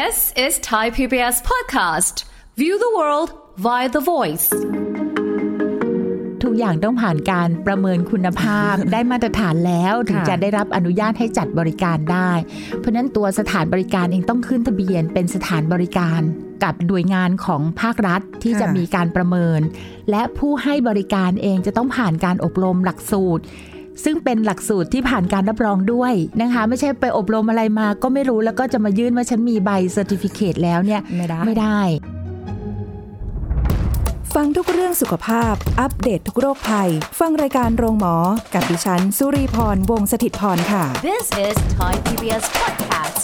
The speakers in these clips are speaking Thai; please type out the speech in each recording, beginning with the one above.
This is Thai PBS podcast. View the world via the voice. ทุกอย่างต้องผ่านการประเมินคุณภาพ ได้มาตรฐานแล้วถึงค่ะจะได้รับอนุญาตให้จัดบริการได้ เพราะฉะนั้นตัวสถานบริการเองต้องขึ้นทะเบียนเป็นสถานบริการกับหน่วยงานของภาครัฐที่จะมีการประเมิน และผู้ให้บริการเองจะต้องผ่านการอบรมหลักสูตร ซึ่งเป็นหลักสูตรที่ผ่านการรับรองด้วยนะคะ ไม่ใช่ไปอบรมอะไรมาก็ไม่รู้แล้วก็จะมายื่นว่าฉันมีใบเซอร์ติฟิเคแล้วเนี่ยไม่ได้ไม่ได้ ฟังทุกเรื่องสุขภาพ อัปเดตททุกโรคภัย ฟังรายการโรงหมอ กับดิฉัน สุรีพรวงศิตพรค่ะ This is Thai PBS podcast.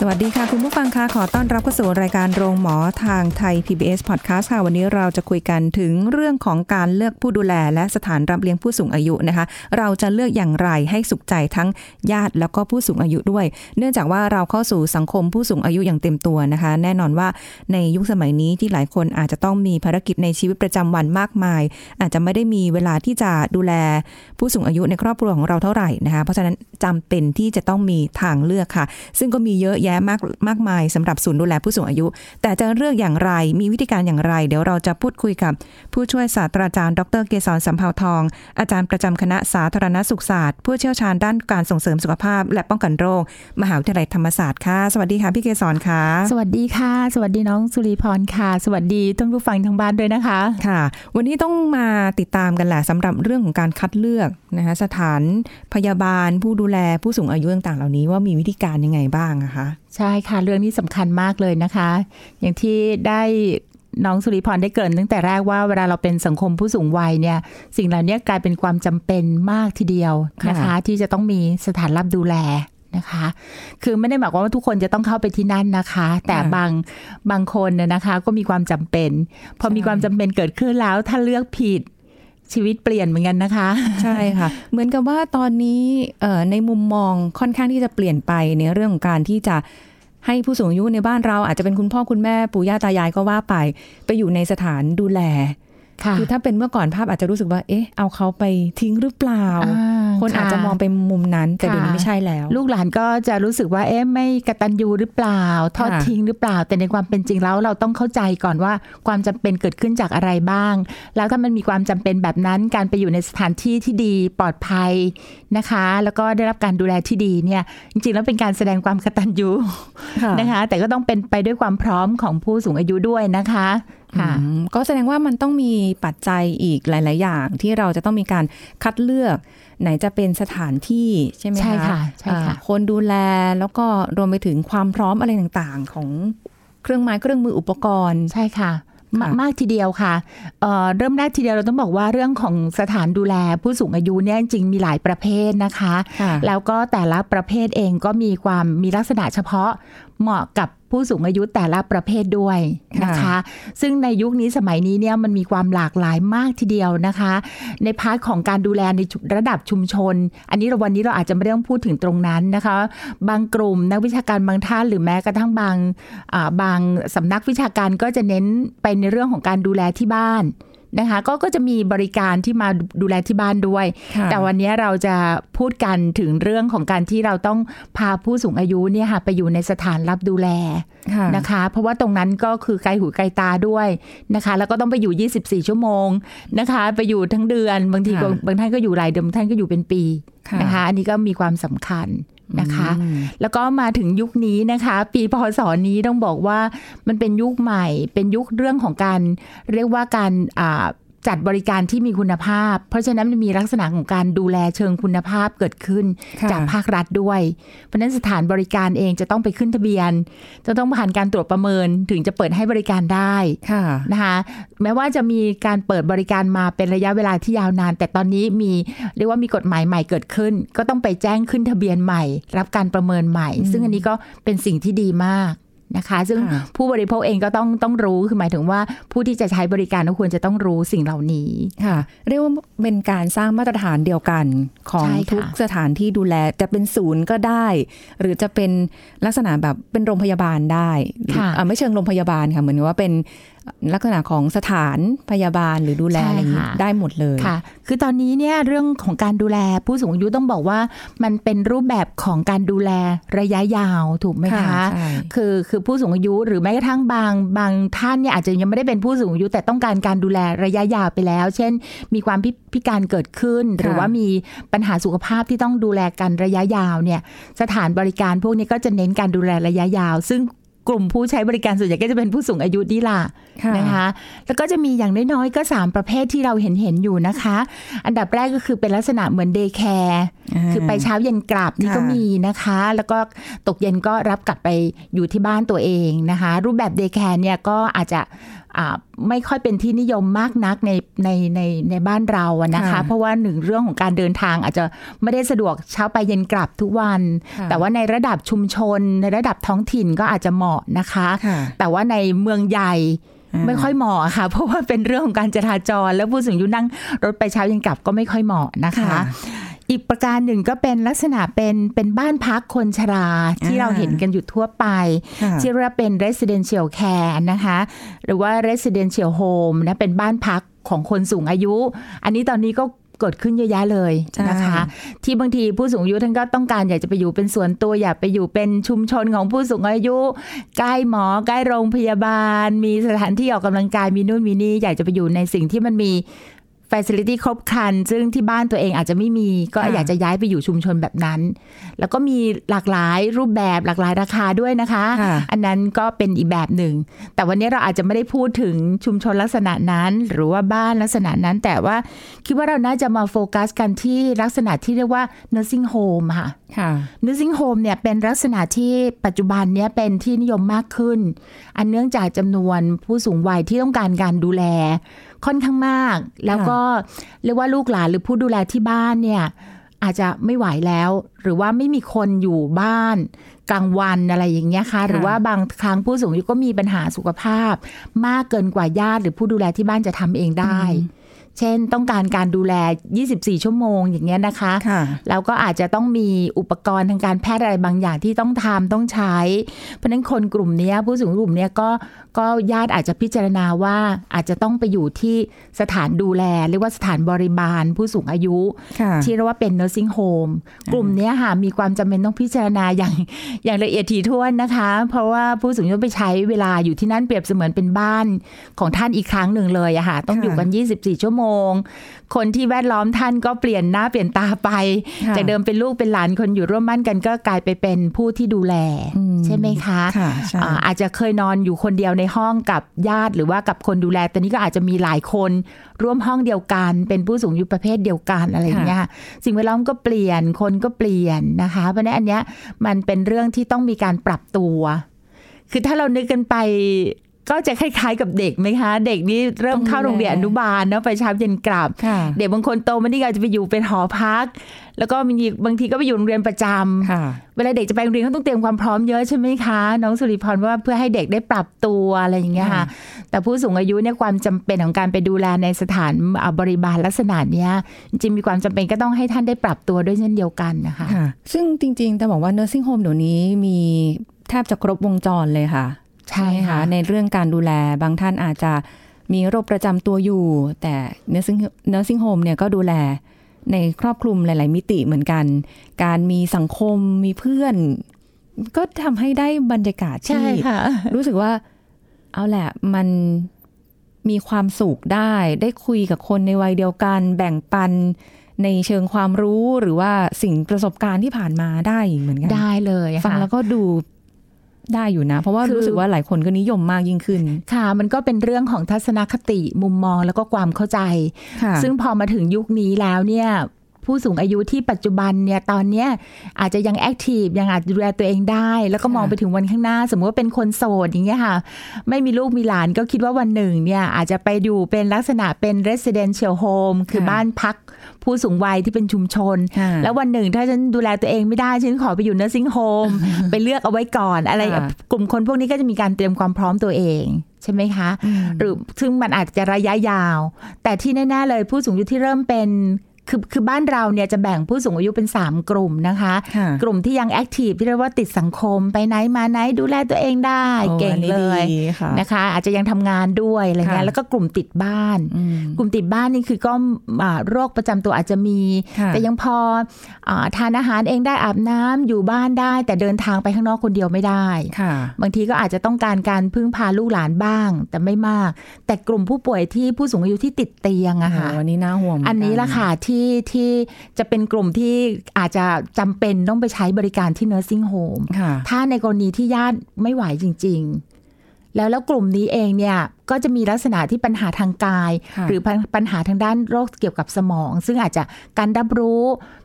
สวัสดีค่ะ คุณผู้ฟังคะขอต้อนรับเข้าสู่รายการโรงหมอทางไทย PBS Podcast ค่ะ วันนี้เราจะคุยกันถึงเรื่องของการเลือกผู้ดูแล และสถานรับเลี้ยงผู้สูงอายุนะคะ เราจะเลือกอย่างไรให้สุขใจทั้งญาติแล้วก็ผู้สูงอายุด้วย เนื่องจากว่าเราเข้าสู่สังคมผู้สูงอายุอย่างเต็มตัวนะคะ แน่นอนว่าในยุคสมัยนี้ที่หลายคนอาจจะต้องมีภารกิจในชีวิตประจำวันมากมาย อาจจะไม่ได้มีเวลาที่จะดูแลผู้สูงอายุในครอบครัวของเราเท่าไหร่นะคะ เพราะฉะนั้นจำเป็นที่จะต้องมีทางเลือกค่ะ ซึ่งก็มีเยอะแยะมากมากมายสำหรับศูนย์ดูแลผู้สูงอายุ แต่จะเลือกอย่างไรมีวิธีการอย่างไร เดี๋ยวเราจะพูดคุยกับ ผู้ช่วยศาสตราจารย์ ดรเกษรสัมภาวทอง อาจารย์ประจำคณะสาธารณสุขศาสตร์ผู้เชี่ยวชาญด้านการส่งเสริมสุขภาพ และป้องกันโรค มหาวิทยาลัยธรรมศาสตร์ค่ะสวัสดีค่ะพี่เกษรค่ะ สวัสดีค่ะ สวัสดีน้องสุริพรค่ะ สวัสดีท่านผู้ฟังทางบ้านด้วยนะคะค่ะ วันนี้ต้องมาติดตามกันแหละสำหรับเรื่องของการคัดเลือกนะคะสถานพยาบาลผู้ดูแลผู้สูงอายุต่างๆเหล่านี้ว่ามีวิธีการยังไงบ้างอะคะใช่ค่ะเรื่องนี้สำคัญมากเลยนะคะ อย่างที่ได้น้องสุริพรได้เกริ่นตั้งแต่แรกว่าเวลาเราเป็นสังคมผู้สูงวัยเนี่ยสิ่งเหล่านี้กลายเป็นความจำเป็นมากทีเดียวนะคะค่ะที่จะต้องมีสถานรับดูแลนะคะ คือไม่ได้หมายความว่าทุกคนจะต้องเข้าไปที่นั่นนะคะ แต่บางบางคนเนี่ยนะคะ ก็มีความจำเป็น พอมีความจำเป็นเกิดขึ้นแล้วถ้าเลือกผิด ชีวิตเปลี่ยนเหมือนกันนะคะ ใช่ค่ะ เหมือนกับว่าตอนนี้เอ่อในมุมมองค่อนข้างที่จะเปลี่ยนไปในเรื่องของการที่จะให้ผู้สูงอายุในบ้านเราอาจจะเป็นคุณพ่อคุณแม่ปู่ย่าตายายก็ว่าไป ไปอยู่ในสถานดูแล ค่ะคือถ้าเป็นเมื่อก่อนภาพอาจจะรู้สึกว่า เอ๊ะ เอาเขาไปทิ้งหรือเปล่าอ่าคนอาจจะค่ะมองไปมุมนั้น แต่ค่ะเดี๋ยวนี้ไม่ใช่แล้ว ลูกหลานก็จะรู้สึกว่า เอ๊ะ ไม่กตัญญูหรือเปล่า ทอดค่ะทิ้งหรือเปล่า แต่ในความเป็นจริงแล้วเราต้องเข้าใจก่อนว่าความจำเป็นเกิดขึ้นจากอะไรบ้าง แล้วถ้ามันมีความจำเป็นแบบนั้น การไปอยู่ในสถานที่ที่ดีปลอดภัยนะคะ แล้วก็ได้รับการดูแลที่ดีเนี่ย จริงๆแล้วเป็นการแสดงความกตัญญูค่ะนะคะ แต่ก็ต้องเป็นไปด้วยความพร้อมของผู้สูงอายุด้วยนะคะค่ะอืมก็แสดงว่ามันต้องมีปัจจัยอีกหลาย ๆ อย่าง ที่เราจะต้องมีการคัดเลือก ไหนจะเป็นสถานที่ใช่ไหมคะใช่ค่ะใช่ค่ะอ่าคนดูแลแล้วก็รวมไปถึงความพร้อมอะไรต่างๆ ของเครื่องไม้เครื่องมืออุปกรณ์ใช่ค่ะมาค่ะมากทีเดียวค่ะเอ่อเริ่มแรกทีเดียวเราต้องบอกว่าเรื่องของสถานดูแลผู้สูงอายุเนี่ยจริงๆมีหลายประเภทนะคะค่ะแล้วก็แต่ละประเภทเองก็มีความมีลักษณะเฉพาะ เหมาะกับผู้สูงอายุแต่ละประเภทด้วยนะคะค่ะซึ่งในยุคนี้สมัยนี้เนี่ยมันมีความหลากหลายมากทีเดียวนะคะ ในพาร์ทของการดูแลในระดับชุมชน อันนี้เราวันนี้เราอาจจะไม่ต้องพูดถึงตรงนั้นนะคะ บางกลุ่มนักวิชาการบางท่านหรือแม้กระทั่งบางอ่าบางสำนักวิชาการก็จะเน้นไปในเรื่องของการดูแลที่บ้าน นะคะก็ก็จะมีบริการที่มาดูแลที่บ้านด้วยค่ะแต่วันนี้เราจะพูดกันถึงเรื่องของการที่เราต้องพาผู้สูงอายุเนี่ยค่ะไปอยู่ในสถานรับดูแลค่ะนะคะ เพราะว่าตรงนั้นก็คือไกลหูไกลตาด้วยนะคะ แล้วก็ต้องไปอยู่ 24 ชั่วโมงนะคะ ไปอยู่ทั้งเดือนบางทีก็ค่ะบางท่านก็อยู่หลายเดือนบางท่านก็อยู่เป็นปีค่ะนะคะ อันนี้ก็มีความสำคัญ นะคะอืมแล้วก็มาถึงยุคนี้นะคะ ปีพศนี้ต้องบอกว่ามันเป็นยุคใหม่ เป็นยุคเรื่องของการเรียกว่าการอ่า จัดบริการที่มีคุณภาพ เพราะฉะนั้นมันมีลักษณะของการดูแลเชิงคุณภาพเกิดขึ้นค่ะจากภาครัฐด้วย เพราะฉะนั้นสถานบริการเองจะต้องไปขึ้นทะเบียน จะต้องผ่านการตรวจประเมินถึงจะเปิดให้บริการได้ค่ะนะคะแม้ว่าจะมีการเปิดบริการมาเป็นระยะเวลาที่ยาวนาน แต่ตอนนี้มีเรียกว่ามีกฎหมายใหม่เกิดขึ้น ก็ต้องไปแจ้งขึ้นทะเบียนใหม่ รับการประเมินใหม่ ซึ่งอันนี้ก็เป็นสิ่งที่ดีมาก นะคะ ซึ่งค่ะผู้บริโภคเองก็ต้องต้องรู้คือหมายถึงว่าผู้ที่จะใช้บริการก็ควรจะต้องรู้สิ่งเหล่านี้ค่ะเรียกว่าเป็นการสร้างมาตรฐานเดียวกันของใช่ค่ะทุกสถานที่ดูแลจะเป็นศูนย์ก็ได้ หรือจะเป็นลักษณะแบบเป็นโรงพยาบาลได้ค่ะอ่าไม่เชิงโรงพยาบาลค่ะเหมือนว่าเป็น ลักษณะของสถานพยาบาลหรือดูแลใช่อะไรอย่างนี้ค่ะได้หมดเลยค่ะ คือตอนนี้เนี่ยเรื่องของการดูแลผู้สูงอายุต้องบอกว่ามันเป็นรูปแบบของการดูแลระยะยาวถูกไหมคะใช่คือคือผู้สูงอายุหรือแม้กระทั่งบางบางท่านเนี่ยอาจจะยังไม่ได้เป็นผู้สูงอายุ แต่ต้องการการดูแลระยะยาวไปแล้ว เช่น มีความพิพิการเกิดขึ้น หรือว่ามีปัญหาสุขภาพที่ต้องดูแลกันระยะยาวเนี่ยสถานบริการพวกนี้ก็จะเน้นการดูแลระยะยาว ซึ่ง กลุ่มผู้ใช้บริการส่วนใหญ่ก็จะเป็นผู้สูงอายุนี่ล่ะค่ะนะคะ แล้วก็จะมีอย่างน้อยๆก็ 3 ประเภทที่เราเห็นเห็นๆอยู่นะคะ อันดับแรกก็คือเป็นลักษณะเหมือน day care คือไปเช้าเย็นกลับนี่ก็ค่ะมีนะคะ แล้วก็ตกเย็นก็รับกลับไปอยู่ที่บ้านตัวเองนะคะ รูปแบบ day care เนี่ยก็อาจจะอ่า ไม่ค่อยเป็นที่นิยมมากนักในในในในบ้านเราอะนะคะค่ะเพราะว่าหนึ่งเรื่องของการเดินทางอาจจะไม่ได้สะดวกเช้าไปเย็นกลับทุกวันค่ะแต่ว่าในระดับชุมชน ในระดับท้องถิ่นก็อาจจะเหมาะนะคะค่ะแต่ว่าในเมืองใหญ่อ่าไม่ค่อยเหมาะค่ะ เพราะว่าเป็นเรื่องของการจราจร แล้วผู้สูงอายุนั่งรถไปเช้าเย็นกลับก็ไม่ค่อยเหมาะนะคะค่ะ อีกประการหนึ่งก็เป็นลักษณะเป็นเป็นบ้านพักคนชราที่อ่าเราเห็นกันอยู่ทั่วไปค่ะที่เรียกว่าเป็น residential care นะคะ หรือว่า residential home นะเป็นบ้านพักของคนสูงอายุ อันนี้ตอนนี้ก็เกิดขึ้นเยอะแยะเลยนะคะ ที่บางทีผู้สูงอายุท่านก็ต้องการอยากจะไปอยู่เป็นส่วนตัวอยากไปอยู่เป็นชุมชนของผู้สูงอายุ ใกล้หมอใกล้โรงพยาบาล มีสถานที่ออกกำลังกายมีนู่นมีนี่อยากจะไปอยู่ในสิ่งที่มันมี facility ครบครัน ซึ่งที่บ้านตัวเองอาจจะไม่มีก็ค่ะอยากจะย้ายไปอยู่ชุมชนแบบนั้น แล้วก็มีหลากหลายรูปแบบหลากหลายราคาด้วยนะคะค่ะอันนั้นก็เป็นอีกแบบหนึ่ง แต่วันนี้เราอาจจะไม่ได้พูดถึงชุมชนลักษณะนั้น หรือว่าบ้านลักษณะนั้น แต่ว่าคิดว่าเราน่าจะมาโฟกัสกันที่ลักษณะที่เรียกว่า nursing home ค่ะค่ะ nursing home เนี่ยเป็นลักษณะที่ปัจจุบันเนี้ยเป็นที่นิยมมากขึ้น อันเนื่องจากจำนวนผู้สูงวัยที่ต้องการการดูแล ค่อนข้างมาก แล้วก็เรียกว่าลูกหลานหรือผู้ดูแลที่บ้านเนี่ยอาจจะไม่ไหวแล้ว หรือว่าไม่มีคนอยู่บ้านกลางวันอะไรอย่างเงี้ยค่ะ หรือว่าบางครั้งผู้สูงอายุก็มีปัญหาสุขภาพ มากเกินกว่าญาติหรือผู้ดูแลที่บ้านจะทำเองได้ เช่นต้องการการดูแล 24 ชั่วโมงอย่างเงี้ยนะคะค่ะแล้วก็อาจจะต้องมีอุปกรณ์ทางการแพทย์อะไรบางอย่างที่ต้องทำต้องใช้ เพราะฉะนั้นคนกลุ่มเนี้ยผู้สูงอายุกลุ่มเนี้ยก็ก็ญาติอาจจะพิจารณาว่าอาจจะต้องไปอยู่ที่สถานดูแล เรียกว่าสถานบริบาลผู้สูงอายุค่ะที่เรียกว่าเป็น nursing home กลุ่มเนี้ยค่ะมีความจำเป็นต้องพิจารณาอย่างอย่างละเอียดถี่ถ้วนนะคะ เพราะว่าผู้สูงอายุไปใช้เวลาอยู่ที่นั่นเปรียบเสมือนเป็นบ้านของท่านอีกครั้งหนึ่งเลยอะค่ะต้องอยู่กัน 24 ชั่วโมงคนที่แวดล้อมท่านก็เปลี่ยนหน้าเปลี่ยนตาไปค่ะจากเดิมเป็นลูกเป็นหลานคนอยู่ร่วมบ้านกันก็กลายไปเป็นผู้ที่ดูแลอืมใช่ไหมคะค่ะใช่อ่าอาจจะเคยนอนอยู่คนเดียวในห้องกับญาติหรือว่ากับคนดูแลตอนนี้ก็อาจจะมีหลายคนร่วมห้องเดียวกัน เป็นผู้สูงอายุประเภทเดียวกันอะไรอย่างเงี้ยสิ่งแวดล้อมก็เปลี่ยนคนก็เปลี่ยนนะคะ เพราะฉะนั้นอันเนี้ยมันเป็นเรื่องที่ต้องมีการปรับตัวคือถ้าเรานึกกันไป ก็จะคล้ายๆกับเด็กไหมคะ เด็กนี่เริ่มเข้าโรงเรียนอนุบาลเนาะไปเช้าเย็นกลับค่ะเด็กบางคนโตมานี่ก็อาจจะไปอยู่เป็นหอพัก แล้วก็มีบางทีก็ไปอยู่โรงเรียนประจำค่ะเวลาเด็กจะไปโรงเรียนเขาต้องเตรียมความพร้อมเยอะใช่ไหมคะ น้องสุริพรว่าเพื่อให้เด็กได้ปรับตัวอะไรอย่างเงี้ยค่ะค่ะแต่ผู้สูงอายุเนี่ยความจำเป็นของการไปดูแลในสถานอ่าบริบาลลักษณะเนี้ยจริงๆมีความจำเป็นก็ต้องให้ท่านได้ปรับตัวด้วยเช่นเดียวกันนะคะค่ะซึ่งจริงๆแต่บอกว่า nursing home เดี๋ยวนี้มีแทบจะครบวงจรเลยค่ะ ใช่ค่ะในเรื่องการดูแลบางท่านอาจจะมีโรคประจำตัวอยู่ แต่ nursing nursing home เนี่ยก็ดูแลในครอบคลุมหลาย ๆ มิติเหมือนกัน การมีสังคมมีเพื่อน ก็ทำให้ได้บรรยากาศใช่ที่ค่ะรู้สึกว่า เอาแหละมันมีความสุขได้ ได้คุยกับคนในวัยเดียวกัน แบ่งปันในเชิงความรู้หรือว่าสิ่งประสบการณ์ที่ผ่านมาได้เหมือนกัน ได้เลยค่ะฟังแล้วก็ดู ได้อยู่นะ เพราะว่าคือรู้สึกว่าหลายคนก็นิยมมากยิ่งขึ้น ค่ะ มันก็เป็นเรื่องของทัศนคติมุมมองแล้วก็ความเข้าใจค่ะซึ่งพอมาถึงยุคนี้แล้วเนี่ยผู้สูงอายุที่ปัจจุบันเนี่ยตอนเนี้ยอาจจะยังแอคทีฟยังอาจดูแลตัวเองได้ แล้วก็มองไปถึงวันข้างหน้า สมมติว่าเป็นคนโสดอย่างเงี้ยค่ะ ไม่มีลูกมีหลานก็คิดว่าวันหนึ่งเนี่ยอาจจะไปอยู่เป็นลักษณะเป็น residential home คือค่ะบ้านพัก ผู้สูงวัยที่เป็นชุมชนค่ะแล้ววันหนึ่งถ้าฉันดูแลตัวเองไม่ได้ ฉันขอไปอยู่ nursing home ไปเลือกเอาไว้ก่อนอะไรค่ะกลุ่มคนพวกนี้ก็จะมีการเตรียมความพร้อมตัวเองใช่ไหมคะอืมหรือซึ่งมันอาจจะระยะยาว แต่ที่แน่ๆเลยผู้สูงอายุที่เริ่มเป็น คือคือบ้านเราเนี่ยจะแบ่งผู้สูงอายุเป็น 3 กลุ่มนะคะค่ะกลุ่มที่ยังแอคทีฟที่เรียกว่าติดสังคมไปไหนมาไหนดูแลตัวเองได้โอ้เก่งอันนี้เลยดีค่ะนะคะ อาจจะยังทำงานด้วยอะไรเงี้ค่ะยแล้วก็กลุ่มติดบ้านอืมกลุ่มติดบ้านนี่คือก็อ่าโรคประจำตัวอาจจะมีค่ะแต่ยังพออาทานอาหารเองได้อาบน้ำอยู่บ้านได้ แต่เดินทางไปข้างนอกคนเดียวไม่ได้ค่ะบางทีก็อาจจะต้องการการพึ่งพาลูกหลานบ้าง แต่ไม่มาก แต่กลุ่มผู้ป่วยที่ผู้สูงอายุที่ติดเตียงอะค่ะโอ้อันนี้น่าห่วงเหมืกัอันนี้ละค่ะที่ที่จะเป็นกลุ่มที่อาจจะจำเป็นต้องไปใช้บริการที่ nursing home ค่ะถ้าในกรณีที่ญาติไม่ไหวจริง ๆ แล้วแล้วกลุ่มนี้เองเนี่ยก็จะมีลักษณะที่ปัญหาทางกายค่ะหรือปัญปัญหาทางด้านโรคเกี่ยวกับสมอง ซึ่งอาจจะการรับรู้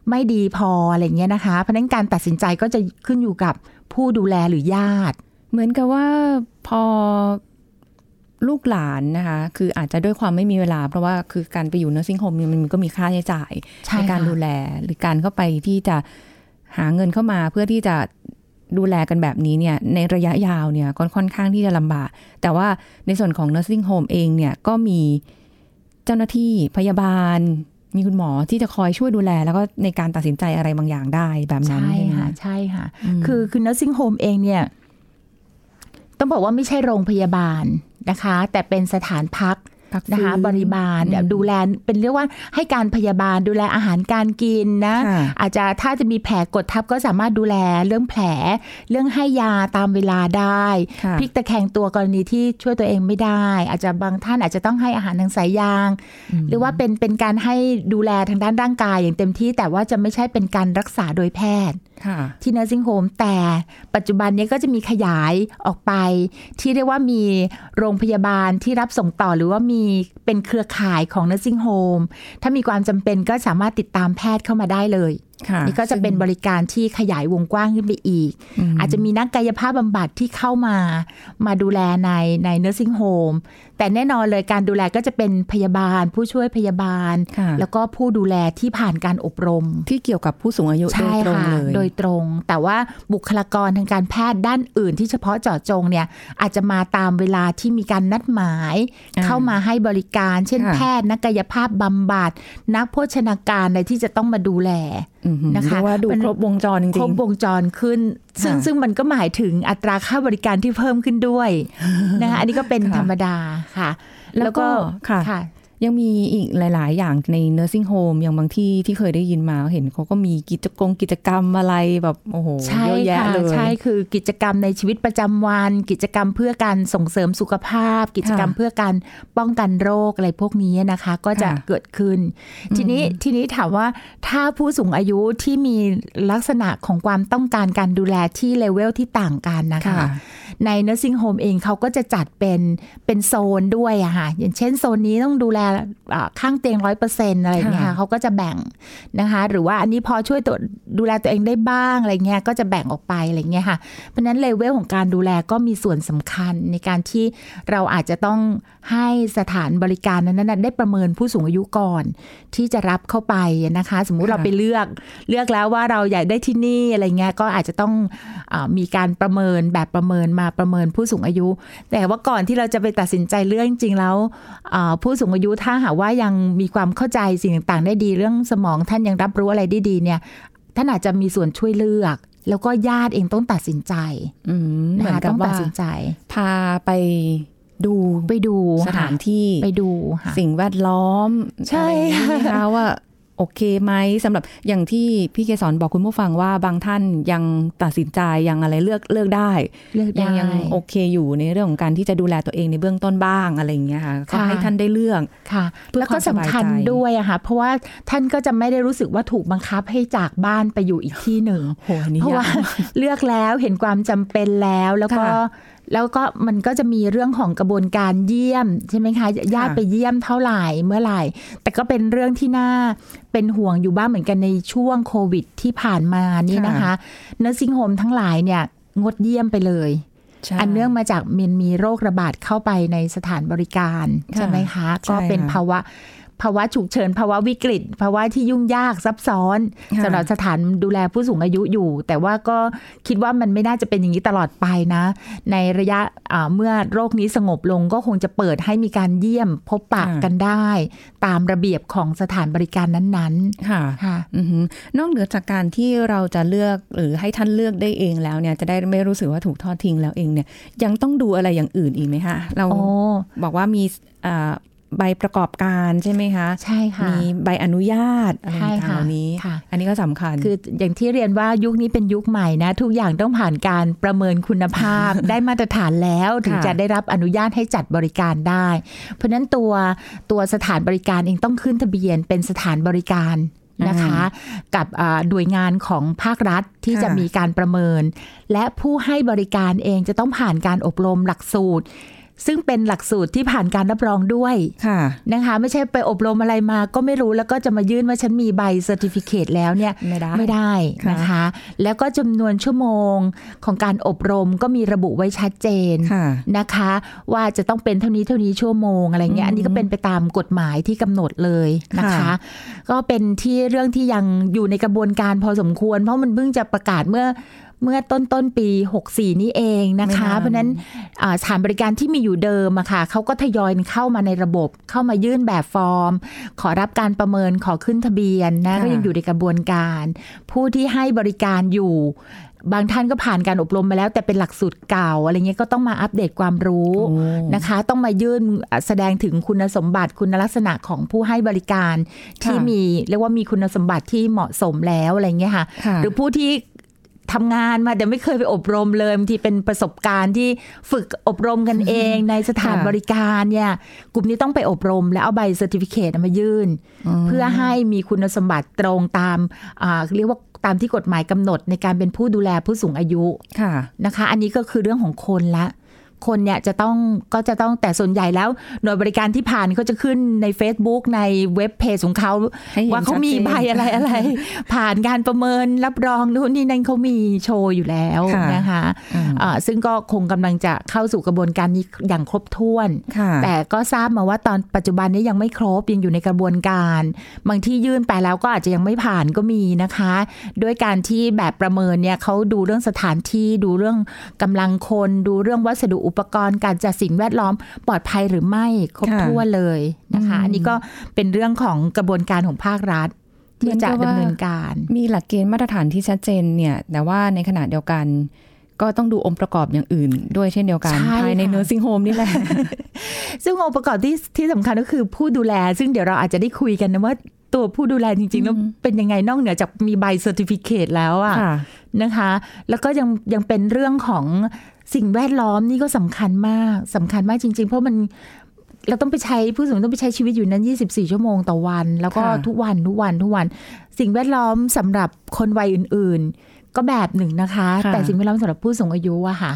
ไม่ดีพออะไรเงี้ยนะคะเพราะฉะนั้นการตัดสินใจก็จะขึ้นอยู่กับผู้ดูแลหรือญาติ เหมือนกับว่าพอ ลูกหลานนะคะ คืออาจจะด้วยความไม่มีเวลา เพราะว่าคือการไปอยู่ nursing home เนี่ยมันก็มีค่าใช้จ่ายใช่ในการค่ะดูแล หรือการเข้าไปที่จะหาเงินเข้ามาเพื่อที่จะดูแลกันแบบนี้เนี่ย ในระยะยาวเนี่ยก็ค่อนข้างที่จะลำบาก แต่ว่าในส่วนของ nursing home เองเนี่ยก็มีเจ้าหน้าที่พยาบาล มีคุณหมอที่จะคอยช่วยดูแล แล้วก็ในการตัดสินใจอะไรบางอย่างได้แบบนั้นใช่ใช่ไหมค่ะใช่ค่ะมคือคือ nursing home เองเนี่ย ต้องบอกว่าไม่ใช่โรงพยาบาลนะคะ แต่เป็นสถานพักพักนะคะฟื้นบริบาลอืมแบบดูแลเป็นเรียกว่าให้การพยาบาลดูแลอาหารการกินนะค่ะอาจจะถ้าจะมีแผลกดทับก็สามารถดูแลเรื่องแผล เรื่องให้ยาตามเวลาได้ค่ะพลิกตะแคงตัวกรณีที่ช่วยตัวเองไม่ได้ อาจจะบางท่านอาจจะต้องให้อาหารทางสายยาง หรือว่าเป็นเป็นการให้ดูแลทางด้านร่างกายอย่างเต็มที่ แต่ว่าจะไม่ใช่เป็นการรักษาโดยแพทย์ ที่ nursing home แต่ปัจจุบันนี้ก็จะมีขยายออกไปที่เรียกว่ามีโรงพยาบาลที่รับส่งต่อหรือว่ามีเป็นเครือข่ายของ nursing home ถ้ามีความจำเป็นก็สามารถติดตามแพทย์เข้ามาได้เลย นี่ก็จะเป็นบริการที่ขยายวงกว้างขึ้นไปอีกมอาจจะมีนักกายภาพบำบัดที่เข้ามามาดูแลในใน nursing home แต่แน่นอนเลยการดูแลก็จะเป็นพยาบาล ผู้ช่วยพยาบาลค่ะแล้วก็ผู้ดูแลที่ผ่านการอบรม ที่เกี่ยวกับผู้สูงอายุโดใช่ยตรงค่ะเลยโดยตรง แต่ว่าบุคลากรทางการแพทย์ด้านอื่น ที่เฉพาะเจาะจงเนี่ยอาจจะมาตามเวลาที่มีการนัดหมายอ่าเข้ามาให้บริการ เช่นค่ะแพทย์นักกายภาพบำบัดนักโภชนาการอะไรที่จะต้องมาดูแลอืม นะคะเรียกว่าดูมันครบวงจรจริงครบวงจรขึ้น ซึ่งค่ะซึ่งมันก็หมายถึงอัตราค่าบริการที่เพิ่มขึ้นด้วยนะคะอันนี้ก็เป็นค่ะธรรมดาค่ะ แล้วก็ค่ะค่ะ ยังมีอีกหลาย ๆ อย่างใน nursing home อย่างบางที่ที่เคยได้ยินมาเห็นเขาก็มีกิจกรรมกิจกรรมอะไรแบบโอ้โหใช่เยอะแยะค่ะเลยใช่คือกิจกรรมในชีวิตประจำวัน กิจกรรมเพื่อการส่งเสริมสุขภาพ กิจกรรมเพื่อการป้องกันโรคอะไรพวกนี้นะคะ ก็จะค่ะเกิดขึ้น ทีนี้ทีนี้ถามว่าถ้าผู้สูงอายุที่มีลักษณะของความต้องการการดูแลที่เลเวลที่ต่างกันนะคะค่ะ ใน nursing home เองเขาก็จะจัดเป็นเป็นโซนด้วยอะค่ะอย่างเช่นโซนนี้ต้องดูแลอ่าข้างเตียงร้อยเปอร์เซ็นต์อะไรอย่างเงี้ยค่ะค่ะเขาก็จะแบ่งนะคะ หรือว่าอันนี้พอช่วยตัวดูแลตัวเองได้บ้างอะไรเงี้ยก็จะแบ่งออกไปอะไรเงี้ยค่ะ เพราะฉะนั้นเลเวลของการดูแลก็มีส่วนสำคัญในการที่เราอาจจะต้องให้สถานบริการนั้นนะได้ประเมินผู้สูงอายุก่อน ที่จะรับเข้าไปนะคะ สมมุติค่ะเราไปเลือกเลือกแล้วว่าเราอยากได้ที่นี่อะไรเงี้ยก็อาจจะต้องอามีการประเมินแบบประเมินมาประเมินผู้สูงอายุ แต่ว่าก่อนที่เราจะไปตัดสินใจเรื่องจริงๆแล้วอ่าผู้สูงอายุถ้าหากว่ายังมีความเข้าใจสิ่งต่างๆ ได้ดีเรื่องสมองท่านยังรับรู้อะไรได้ดีเนี่ยท่านอาจจะมีส่วนช่วยเลือกแล้วก็ญาติเองต้องตัดสินใจอืมเหนะมือนคะกัต้บองตัว่าดสินใจ พาไปดูไปดูสถานที่ไปดูค่ะสิ่งแวดล้อมใช่อะไรอย่างนี้นะคะว่า โอเคไหมสำหรับอย่างที่พี่เกสรบอกคุณผู้ฟังว่าบางท่านยังตัดสินใจยังอะไรเลือกเลือกได้เลือกยัได้งยังโอเคอยู่ในเรื่องของการที่จะดูแลตัวเองในเบื้องต้นบ้างอะไรอย่างเงี้ยค่ะก็ค่ะให้ท่านได้เลือกค่ะเพื่อแล้วก็ความสสำบายคัญใจด้วยอะค่ะเพราะว่าท่านก็จะไม่ได้รู้สึกว่าถูกบังคับให้จากบ้านไปอยู่อีกที่หนึ่งโหอันนี้เพราะว่ายกเลือกแล้วเห็นความจำเป็นแล้วแล้วก็ค่ะ แล้วก็มันก็จะมีเรื่องของกระบวนการเยี่ยมใช่ไหมคะญาติค่ะไปเยี่ยมเท่าไหร่เมื่อไหร่ แต่ก็เป็นเรื่องที่น่าเป็นห่วงอยู่บ้างเหมือนกันในช่วงโควิดที่ผ่านมานี่นะคะ nursing home ทั้งหลายเนี่ยงดเยี่ยมไปเลยใช่อันเนื่องมาจากมันมีโรคระบาดเข้าไปในสถานบริการค่ะใช่ไหมคะใช่ก็เป็นค่ะภาวะ ภาวะฉุกเฉินภาวะวิกฤต ภาวะที่ยุ่งยากซับซ้อนค่ะสำหรับสถานดูแลผู้สูงอายุอยู่ แต่ว่าก็คิดว่ามันไม่น่าจะเป็นอย่างนี้ตลอดไปนะ ในระยะอ่าเมื่อโรคนี้สงบลงก็คงจะเปิดให้มีการเยี่ยมพบปะค่ะกันได้ ตามระเบียบของสถานบริการนั้นค่ะๆค่ะอือหือนอกเหนือจากการที่เราจะเลือกหรือให้ท่านเลือกได้เองแล้วเนี่ยจะได้ไม่รู้สึกว่าถูกทอดทิ้งแล้วเองเนี่ยยังต้องดูอะไรอย่างอื่นอีกไหมคะเราโอ้บอกว่ามีอ่า ใบประกอบการใช่ไหมคะใช่ค่ะมีใบอนุญาตอะไรใช่ต่างๆค่ะเหล่านี้ค่ะอันนี้ก็สำคัญ คืออย่างที่เรียนว่ายุคนี้เป็นยุคใหม่นะ ทุกอย่างต้องผ่านการประเมินคุณภาพได้มาตรฐานแล้วถึงค่ะจะได้รับอนุญาตให้จัดบริการได้ เพราะฉะนั้นตัวตัวสถานบริการเองต้องขึ้นทะเบียนเป็นสถานบริการนะคะกับอ่าหน่วยงานของภาครัฐที่ค่ะจะมีการประเมิน และผู้ให้บริการเองจะต้องผ่านการอบรมหลักสูตร ซึ่งเป็นหลักสูตรที่ผ่านการรับรองด้วยค่ะนะคะไม่ใช่ไปอบรมอะไรมาก็ไม่รู้แล้วก็จะมายื่นว่าฉันมีใบ certificate แล้วเนี่ยไม่ได้ไม่ได้นะคะ แล้วก็จำนวนชั่วโมงของการอบรมก็มีระบุไว้ชัดเจนค่ะนะคะ ว่าจะต้องเป็นเท่านี้เท่านี้ชั่วโมงอะไรเงี้ยอืมอันนี้ก็เป็นไปตามกฎหมายที่กำหนดเลยนะคะค่ะก็เป็นที่เรื่องที่ยังอยู่ในกระบวนการพอสมควร เพราะมันเพิ่งจะประกาศเมื่อ เมื่อต้นต้นปี 64 นี้เองนะคะไม่นานเพราะฉะนั้นอ่าสถานบริการที่มีอยู่เดิมอะค่ะเขาก็ทยอยเข้ามาในระบบเข้ามายื่นแบบฟอร์ม ขอรับการประเมินขอขึ้นทะเบียนนะค่ะก็ยังอยู่ในกระบวนการ ผู้ที่ให้บริการอยู่บางท่านก็ผ่านการอบรมมาแล้ว แต่เป็นหลักสูตรเก่าอะไรเงี้ยก็ต้องมาอัปเดตความรู้โอ้นะคะ ต้องมายื่นอะแสดงถึงคุณสมบัติคุณลักษณะของผู้ให้บริการที่มีเรียกว่ามีคุณสมบัติที่เหมาะสมแล้วอะไรเงี้ยค่ะค่ะหรือผู้ที่ ทำงานมาแต่ไม่เคยไปอบรมเลยบางทีเป็นประสบการณ์ที่ฝึกอบรมกันเองในสถานค่ะบริการเนี่ยกลุ่มนี้ต้องไปอบรม แล้วเอาใบ certificate มายื่น เพื่อให้มีคุณสมบัติตรงตามอ่าเรียกว่าตามที่กฎหมายกำหนดในการเป็นผู้ดูแลผู้สูงอายุค่ะนะคะ อันนี้ก็คือเรื่องของคนละ คนเนี่ยจะต้องก็จะต้องแต่ส่วนใหญ่แล้ว หน่วยบริการที่ผ่านเขาจะขึ้นใน Facebook ในเว็บเพจของเขาให้เห็นว่าเขามีชัดเจนใบอะไรอะไร ผ่านการประเมินรับรองนู่นนี่นั่นเขามีโชว์อยู่แล้วค่ะนะคะอืมอ่าซึ่งก็คงกำลังจะเข้าสู่กระบวนการนี้อย่างครบถ้วนค่ะแต่ก็ทราบมาว่าตอนปัจจุบันนี้ยังไม่ครบยังอยู่ในกระบวนการ บางที่ยื่นไปแล้วก็อาจจะยังไม่ผ่านก็มีนะคะ ด้วยการที่แบบประเมินเนี่ยเขาดูเรื่องสถานที่ดูเรื่องกำลังคนดูเรื่องวัสดุอุปกรณ์การจัดสิ่งแวดล้อมปลอดภัยหรือไม่ครบค่ะถ้วนเลยนะคะอืมอันนี้ก็เป็นเรื่องของกระบวนการของภาครัฐที่จะดำเนินการ มีหลักเกณฑ์มาตรฐานที่ชัดเจนเนี่ย แต่ว่าในขณะเดียวกันก็ต้องดูองค์ประกอบอย่างอื่น ด้วยเช่นเดียวกันใช่ภายในค่ะ nursing home นี่แหละ ซึ่งองค์ประกอบที่ที่สำคัญก็คือผู้ดูแล ซึ่งเดี๋ยวเราอาจจะได้คุยกันนะว่าตัวผู้ดูแลจริงๆแล้วเป็นยังไงนอกเหนือจากมีใบ certificate แล้วอะค่ะนะคะ แล้วก็ยังยังเป็นเรื่องของ สิ่งแวดล้อมนี่ก็สำคัญมากสำคัญมากจริง ๆ เพราะมันเราต้องไปใช้ผู้สูงอายุต้องไปใช้ชีวิตอยู่นั้น 24 ชั่วโมงต่อวัน แล้วก็ค่ะทุกวันทุกวันทุกวัน สิ่งแวดล้อมสำหรับคนวัยอื่น ๆ ก็แบบหนึ่งนะคะค่ะแต่สิ่งแวดล้อมสำหรับผู้สูงอายุอะค่ะ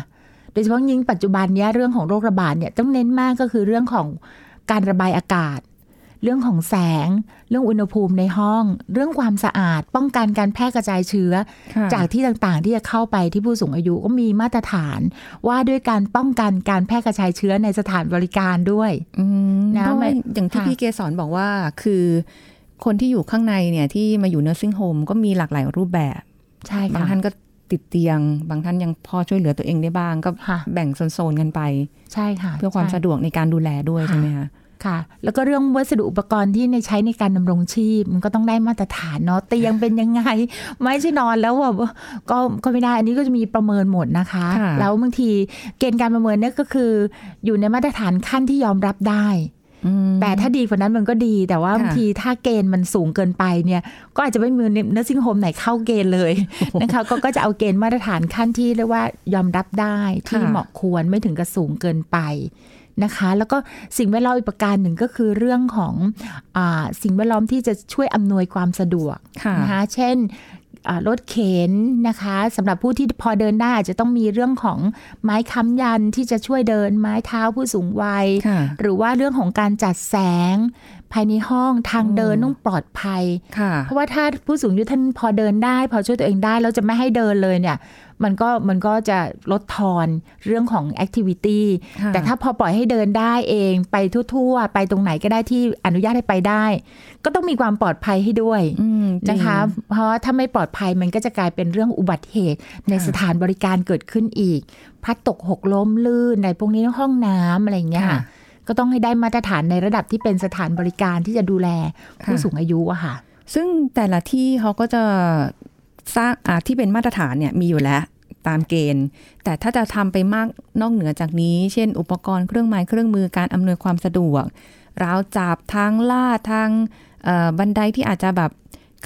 โดยเฉพาะยิ่งปัจจุบันเนี้ยเรื่องของโรคระบาดเนี่ยต้องเน้นมากก็คือเรื่องของการระบายอากาศ เรื่องของแสง เรื่องอุณหภูมิในห้อง เรื่องความสะอาด ป้องกันการแพร่กระจายเชื้อค่ะจากที่ต่างๆ ที่จะเข้าไปที่ผู้สูงอายุก็มีมาตรฐาน ว่าด้วยการป้องกันการแพร่กระจายเชื้อในสถานบริการด้วยอืมนะเพราะว่าไม่อย่างที่ค่ะพี่เกสรบอกว่าคือ คนที่อยู่ข้างในเนี่ยที่มาอยู่เนอร์ซิงโฮมก็มีหลากหลายรูปแบบใช่บางค่ะท่านก็ติดเตียง บางท่านยังพอช่วยเหลือตัวเองได้บ้าง ก็ค่ะแบ่งโซนๆกันไป ใช่ค่ะ เพื่อความใช่สะดวกในการดูแลด้วยค่ะใช่ไหมคะ ค่ะ แล้วก็เรื่องวัสดุอุปกรณ์ที่ในใช้ในการดำรงชีพ มันก็ต้องได้มาตรฐานเนาะเตียงเป็นยังไง ไม่ใช่นอนแล้วแบบก็ก็ไม่ได้อันนี้ก็จะมีประเมินหมดนะคะค่ะแล้วบางทีเกณฑ์การประเมินเนี่ยก็คือ อยู่ในมาตรฐานขั้นที่ยอมรับได้อืมแต่ถ้าดีกว่านั้นมันก็ดีแต่ว่าค่ะบางทีถ้าเกณฑ์มันสูงเกินไปเนี่ย ก็อาจจะไม่มีเนอร์ซิ่งโฮมไหนเข้าเกณฑ์เลยนะคะก็ก็จะเอาเกณฑ์มาตรฐานขั้นที่เรียกว่ายอมรับได้ที่ค่ะเหมาะควรไม่ถึงกับสูงเกินไป นะคะ แล้วก็สิ่งแวดล้อมอีกประการหนึ่งก็คือเรื่องของอาสิ่งแวดล้อมที่จะช่วยอำนวยความสะดวกค่ะนะคะเช่นอ่ารถเข็นนะคะสำหรับผู้ที่พอเดินได้อาจจะต้องมีเรื่องของไม้ค้ำยันที่จะช่วยเดินไม้เท้าผู้สูงวัยค่ะหรือว่าเรื่องของการจัดแสง ภายในห้องทางเดินอืมต้องปลอดภัยค่ะเพราะว่าถ้าผู้สูงอายุท่านพอเดินได้ พอช่วยตัวเองได้แล้วจะไม่ให้เดินเลยเนี่ย มันก็มันก็จะลดทอนเรื่องของแอคทิวิตี้ค่ะแต่ถ้าพอปล่อยให้เดินได้เองไปทั่วๆ ไปตรงไหนก็ได้ที่อนุญาตให้ไปได้ ก็ต้องมีความปลอดภัยให้ด้วยอืมจริงนะคะ เพราะว่าถ้าไม่ปลอดภัยมันก็จะกลายเป็นเรื่องอุบัติเหตุ ในค่ะสถานบริการเกิดขึ้นอีกพลัดตกหกล้มลื่นในพวกนี้ห้องน้ำอะไรอย่างเงี้ยค่ะก็ต้องให้ได้มาตรฐานในระดับที่เป็นสถานบริการที่จะดูแลผู้ค่ะสูงอายุอะค่ะ ซึ่งแต่ละที่เขาก็จะ สร้างที่เป็นมาตรฐานเนี่ยมีอยู่แล้วตามเกณฑ์ แต่ถ้าจะทำไปมากนอกเหนือจากนี้ เช่น อุปกรณ์เครื่องไม้เครื่องมือการอำนวยความสะดวกราวจับทางลาดทางบันไดที่อาจจะแบบ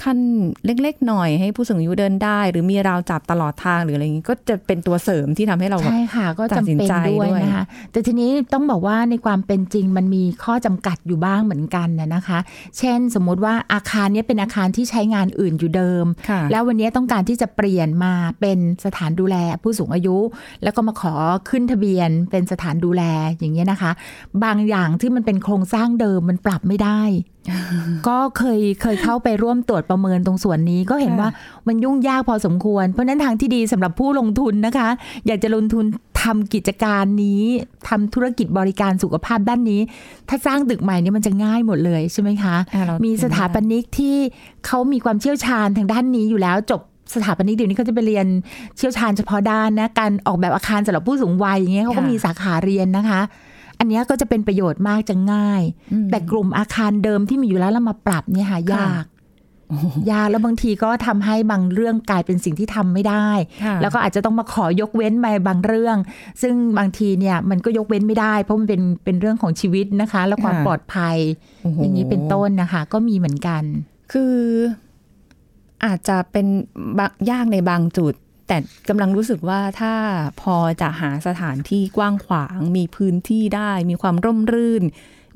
ขั้นเล็กๆหน่อยให้ผู้สูงอายุเดินได้ หรือมีราวจับตลอดทางหรืออะไรอย่างนี้ก็จะเป็นตัวเสริมที่ทำให้เราแบบใช่ค่ะ ก็ตัจำดสินเป็นใจด้วยด้วยนะคะแต่ทีนี้ต้องบอกว่าในความเป็นจริงมันมีข้อจำกัดอยู่บ้างเหมือนกันนะนะคะ เช่นสมมุติว่าอาคารเนี้เป็นอาคารที่ใช้งานอื่นอยู่เดิมค่ะแล้ววันนี้ต้องการที่จะเปลี่ยนมาเป็นสถานดูแลผู้สูงอายุ แล้วก็มาขอขึ้นทะเบียนเป็นสถานดูแลอย่างเงี้ยนะคะ บางอย่างที่มันเป็นโครงสร้างเดิมมันปรับไม่ได้ก็เคยเคยเข้าไปร่วมตรวจประเมินตรงส่วนนี้ก็เห็นค่ะว่ามันยุ่งยากพอสมควร เพราะฉะนั้นทางที่ดีสำหรับผู้ลงทุนนะคะ อยากจะลงทุนทำกิจการนี้ทำธุรกิจบริการสุขภาพด้านนี้ ถ้าสร้างตึกใหม่นี่มันจะง่ายหมดเลยใช่ไหมคะอะเรามีสถาปนิกที่เขามีความเชี่ยวชาญทางด้านนี้อยู่แล้วจบสถาปนิกเดี๋ยวนี้เขาจะไปเรียนเชี่ยวชาญเฉพาะด้านนะการออกแบบอาคารสำหรับผู้สูงวัยอย่างเงี้ยเขาก็ค่ะมีสาขาเรียนนะคะ อันเนี้ยก็จะเป็นประโยชน์มากจะง่ายอืมแต่กลุ่มอาคารเดิมที่มีอยู่แล้วแล้วมาปรับเนี่ยค่ะยากโอ้โหยากแล้วบางทีก็ทำให้บางเรื่องกลายเป็นสิ่งที่ทำไม่ได้ค่ะแล้วก็อาจจะต้องมาขอยกเว้นไปบางเรื่อง ซึ่งบางทีเนี่ยมันก็ยกเว้นไม่ได้ เพราะมันเป็นเป็นเรื่องของชีวิตนะคะ และความค่ะปลอดภัยโโหอย่างนี้เป็นต้นนะคะ ก็มีเหมือนกัน คืออาจจะเป็นบางยากในบางจุด แต่กำลังรู้สึกว่าถ้าพอจะหาสถานที่กว้างขวาง มีพื้นที่ได้ มีความร่มรื่น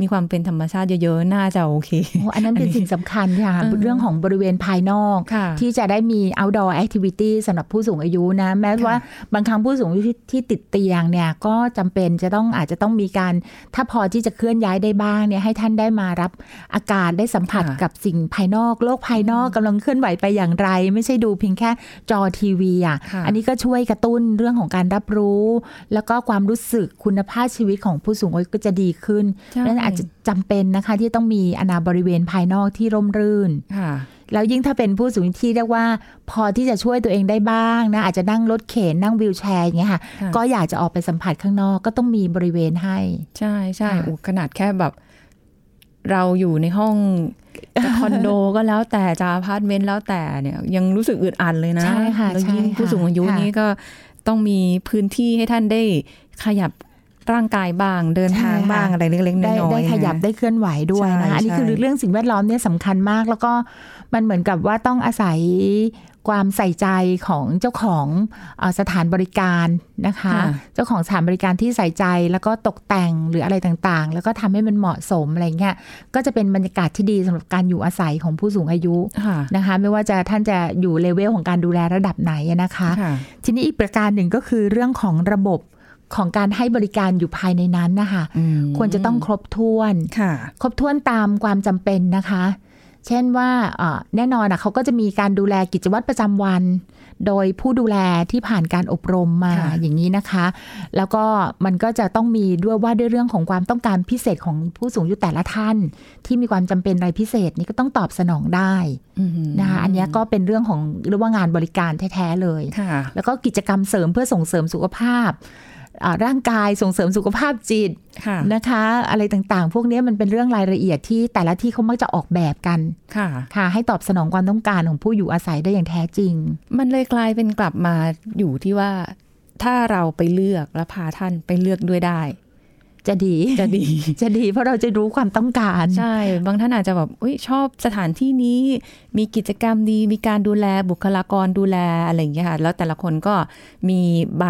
มีความเป็นธรรมชาติเยอะๆ น่าจะโอเคโอ้อันนั้นเป็นสิ่งสำคัญค่ะเออเรื่องของบริเวณภายนอกค่ะที่จะได้มี outdoor activity สำหรับผู้สูงอายุนะ แม้ค่ะว่าบางครั้งผู้สูงอายุที่ที่ติดเตียงเนี่ย ก็จำเป็นจะต้องอาจจะต้องมีการ ถ้าพอที่จะเคลื่อนย้ายได้บ้างเนี่ย ให้ท่านได้มารับอากาศได้สัมผัสค่ะกับสิ่งภายนอก โลกภายนอกกำลังเคลื่อนไหวไปอย่างไร ไม่ใช่ดูเพียงแค่จอทีวีอะค่ะ อันนี้ก็ช่วยกระตุ้นเรื่องของการรับรู้ แล้วก็ความรู้สึกคุณภาพชีวิตของผู้สูงอายุก็จะดีขึ้นใช่นั่นอาจจะจำเป็นนะคะ ที่ต้องมีอนาบริเวณภายนอกที่ร่มรื่นค่ะแล้วยิ่งถ้าเป็นผู้สูงอายุที่เรียกว่า พอที่จะช่วยตัวเองได้บ้างนะอาจจะนั่งรถเข็นนั่ง wheelchair อย่างเงี้ยค่ะค่ะ ก็อยากจะออกไปสัมผัสข้างนอกก็ต้องมีบริเวณให้ ใช่ใช่ค่ะโอ้ขนาดแค่แบบ เราอยู่ในห้องจะคอนโดก็แล้วแต่จะอพาร์ตเมนต์แล้วแต่เนี่ย ยังรู้สึกอึดอัดเลยนะใช่ค่ะแล้วยิ่งใช่ค่ะผู้สูงอายุค่ะนี่ก็ต้องมีพื้นที่ให้ท่านได้ขยับ ร่างกายบ้างเดินทางใช่ค่ะบ้างอะไรเล็กๆน้ได้อยๆได้ขยับนะได้เคลื่อนไหวด้วยใช่นะคะอันนี้ใช่คือเรื่องสิ่งแวดล้อมเนี่ยสำคัญมาก แล้วก็มันเหมือนกับว่าต้องอาศัยความใส่ใจของเจ้าของเอ่อสถานบริการนะคะค่ะเจ้าของสถานบริการที่ใส่ใจแล้วก็ตกแต่งหรืออะไรต่างๆ แล้วก็ทำให้มันเหมาะสมอะไรเงี้ยก็จะเป็นบรรยากาศที่ดีสำหรับการอยู่อาศัยของผู้สูงอายุค่ะนะคะ ไม่ว่าจะท่านจะอยู่เลเวลของการดูแลระดับไหนอะนะคะค่ะทีนี้อีกประการหนึ่งก็คือเรื่องของระบบ ของการให้บริการอยู่ภายในนั้นนะคะอืมควรจะต้องครบถ้วนค่ะครบถ้วนตามความจำเป็นนะคะ เช่นว่าเอ่อแน่นอนอะเขาก็จะมีการดูแลกิจวัตรประจำวัน โดยผู้ดูแลที่ผ่านการอบรมมาค่ะอย่างนี้นะคะ แล้วก็มันก็จะต้องมีด้วยว่าด้วยเรื่องของความต้องการพิเศษของผู้สูงอายุแต่ละท่าน ที่มีความจำเป็นอะไรพิเศษนี่ก็ต้องตอบสนองได้อืมนะคะอันเนี้ยก็เป็นเรื่องของเรียกว่างานบริการแท้ๆเลยค่ะแล้วก็กิจกรรมเสริมเพื่อส่งเสริมสุขภาพอ่า ร่างกายส่งเสริมสุขภาพจิตค่ะนะคะ อะไรต่างๆ พวกนี้มันเป็นเรื่องรายละเอียดที่แต่ละที่เขามักจะออกแบบกันค่ะค่ะ ให้ตอบสนองความต้องการของผู้อยู่อาศัยได้อย่างแท้จริง มันเลยกลายเป็นกลับมาอยู่ที่ว่าถ้าเราไปเลือกและพาท่านไปเลือกด้วยได้ จะดีจะดีจะดี เพราะเราจะรู้ความต้องการ ใช่ บางท่านอาจจะแบบอุยชอบสถานที่นี้มีกิจกรรมดีมีการดูแลบุคลากรดูแลอะไรอย่างเงี้ยค่ะแล้วแต่ละคนก็มีใบ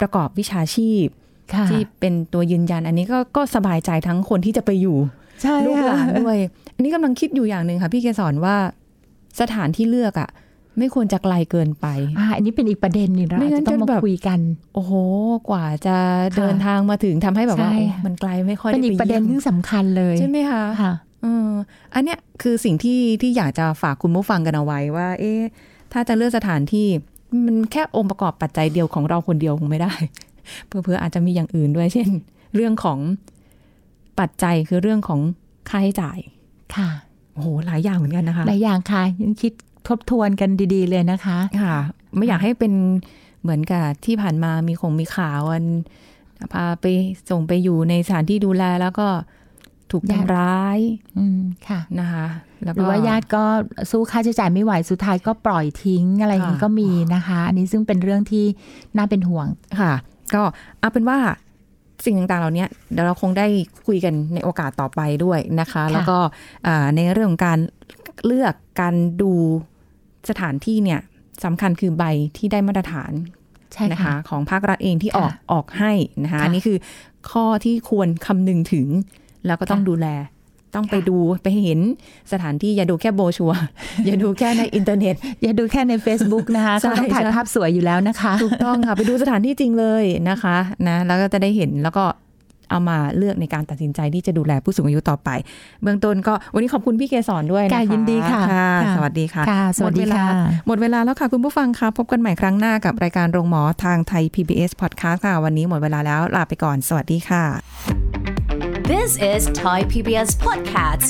ประกอบวิชาชีพค่ะที่เป็นตัวยืนยัน อันนี้ก็ก็สบายใจทั้งคนที่จะไปอยู่ใช่ลูกหลานค่ะด้วย อันนี้กำลังคิดอยู่อย่างหนึ่งค่ะ พี่เกสรว่าสถานที่เลือกอะ ไม่ควรจะไกลเกินไปอ่าอันนี้เป็นอีกประเด็นหนึงเราไม่อาจงั้นจะต้องจะมาแบบคุยกัน โอ้โห กว่าจะเดินทางมาถึงทำให้แบบว่าใช่โอ้ค่ะมันไกลไม่ค่อยเป็นได้อีกไปประเด็นยี่ยมที่สำคัญเลยใช่ไหมคะค่ะเอออันเนี้ยคือสิ่งที่ที่อยากจะฝากคุณผู้ฟังกันเอาไว้ว่า เอ๊ะถ้าจะเลือกสถานที่มันแค่องค์ประกอบปัจจัยเดียวของเราคนเดียวคงไม่ได้เพื่อๆอาจจะมีอย่างอื่นด้วย เช่น เรื่องของปัจจัยคือเรื่องของค่าใช้จ่ายค่ะโอ้โหหลายอย่างเหมือนกันนะคะ หลายอย่างค่ะยังคิด ทบทวนกันดี ๆ เลยนะคะค่ะ ไม่อยากให้เป็นเหมือนกับที่ผ่านมามีคงมีข่าวอันพาไปส่งไปอยู่ในสถานที่ดูแลแล้วก็ถูกญาติทำร้ายอืมค่ะนะคะแล้วหก็รือว่าญาติก็สู้ค่าใช้จ่ายไม่ไหวสุดท้ายก็ปล่อยทิ้งอะไรอย่างนี้ค่ะก็มีนะคะ อันนี้ซึ่งเป็นเรื่องที่น่าเป็นห่วงค่ะ ก็เอาเป็นว่าสิ่งต่างๆ เหล่านี้เดี๋ยวเราคงได้คุยกันในโอกาสต่อไปด้วยนะคะ แล้วก็อ่าในเรื่องของการเลือกการดู สถานที่เนี่ยสำคัญคือใบที่ได้มาตรฐานใช่นะค่ะคะของภาครัฐเองที่ออกค่ะออกให้นะคะค่ะอันนี้คือข้อที่ควรคำนึงถึง แล้วก็ต้องค่ะดูแลต้องไปค่ะดูไปเห็นสถานที่ อย่าดูแค่โบรชัวร์อย่าดูแค่ในอินเทอร์เน็ต อย่าดูแค่ใน Facebook นะคะใช่เขาต้องถ่ายใช่ภาพสวยอยู่แล้วนะคะ ถูกต้องค่ะ ไปดูสถานที่จริงเลยนะคะนะแล้วก็จะได้เห็นแล้วก็ เอามาเลือกในการตัดสินใจที่จะดูแลผู้สูงอายุต่อไป เบื้องต้นก็วันนี้ขอบคุณพี่เกสรด้วยนะคะค่ะยินดีค่ะค่ะ สวัสดีค่ะค่ะสวัสดีหมเวลาค่ะหมดเวลาแล้วค่ะคุณผู้ฟังคะพบกันใหม่ครั้งหน้ากับรายการโรงหมอทางไทย PBS Podcast ค่ะ วันนี้หมดเวลาแล้วลาไปก่อน สวัสดีค่ะ This is Thai PBS Podcast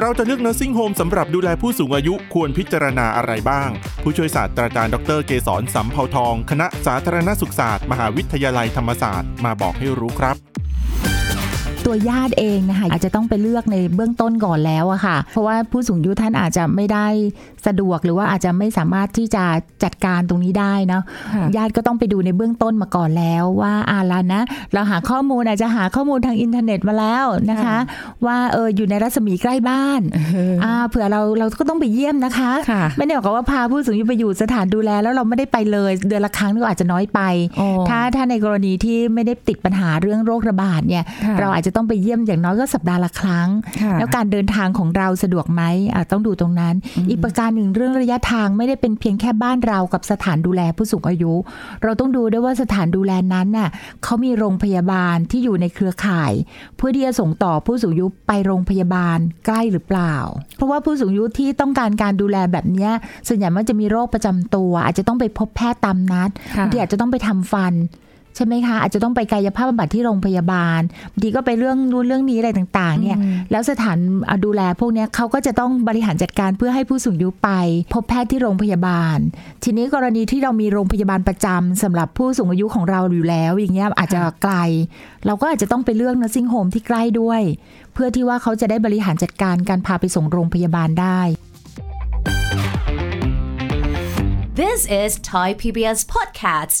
เราจะเลือก nursing home สำหรับดูแลผู้สูงอายุควรพิจารณาอะไรบ้าง ผู้ช่วยศาสตราจารย์ดรเกษรสัมเภาทอง คณะสาธารณสุขศาสตร์ มหาวิทยาลัยธรรมศาสตร์มาบอกให้รู้ครับ ตัวญาติเองนะคะอาจจะต้องไปเลือกในเบื้องต้นก่อนแล้วอะค่ะ เพราะว่าผู้สูงอายุท่านอาจจะไม่ได้สะดวกหรือว่าอาจจะไม่สามารถที่จะจัดการตรงนี้ได้เนาะค่ะญาติก็ต้องไปดูในเบื้องต้นมาก่อนแล้วว่าอ่าแล้วนะ เราหาข้อมูลอาจจะหาข้อมูลทางอินเทอร์เน็ตมาแล้วนะคะค่ะว่าเอออยู่ในรัศมีใกล้บ้านอ่าเผื่อเราเราก็ต้องไปเยี่ยมนะคะค่ะไม่ได้บอกว่าพาผู้สูงอายุไปอยู่สถานดูแลแล้วเราไม่ได้ไปเลย เดือนละครั้งนี่ก็อาจจะน้อยไปโอ้ถ้าถ้าในกรณีที่ไม่ได้ติดปัญหาเรื่องโรคระบาดเนี่ยค่ะเราอาจจะต้องไปเยี่ยมอย่างน้อยก็สัปดาห์ละครั้งค่ะแล้วการเดินทางของเราสะดวกไหมอะต้องดูตรงนั้น อีกประการหนึ่งเรื่องระยะทางไม่ได้เป็นเพียงแค่บ้านเรากับสถานดูแลผู้สูงอายุ เราต้องดูด้วยว่าสถานดูแลนั้นน่ะเขามีโรงพยาบาลที่อยู่ในเครือข่าย เพื่อที่จะส่งต่อผู้สูงอายุไปโรงพยาบาลใกล้หรือเปล่า เพราะว่าผู้สูงอายุที่ต้องการการดูแลแบบเนี้ยส่วนใหญ่มันจะมีโรคประจำตัว อาจจะต้องไปพบแพทย์ตามนัดค่ะบางทีอาจจะต้องไปทำฟัน ใช่ไหมคะ อาจจะต้องไปกายภาพบำบัดที่โรงพยาบาลบางทีก็ไปเรื่องนู้นเรื่องนี้อะไรต่างๆ เนี่ย แล้วสถานอะดูแลพวกเนี้ยเขาก็จะต้องบริหารจัดการเพื่อให้ผู้สูงอายุไป พบแพทย์ที่โรงพยาบาล ทีนี้กรณีที่เรามีโรงพยาบาลประจำสำหรับผู้สูงอายุของเราอยู่แล้ว อย่างเงี้ยอาจจะไกล เราก็อาจจะต้องไปเลือก nursing home ที่ใกล้ด้วย เพื่อที่ว่าเขาจะได้บริหารจัดการการพาไปส่งโรงพยาบาลได้ This is Thai PBS Podcast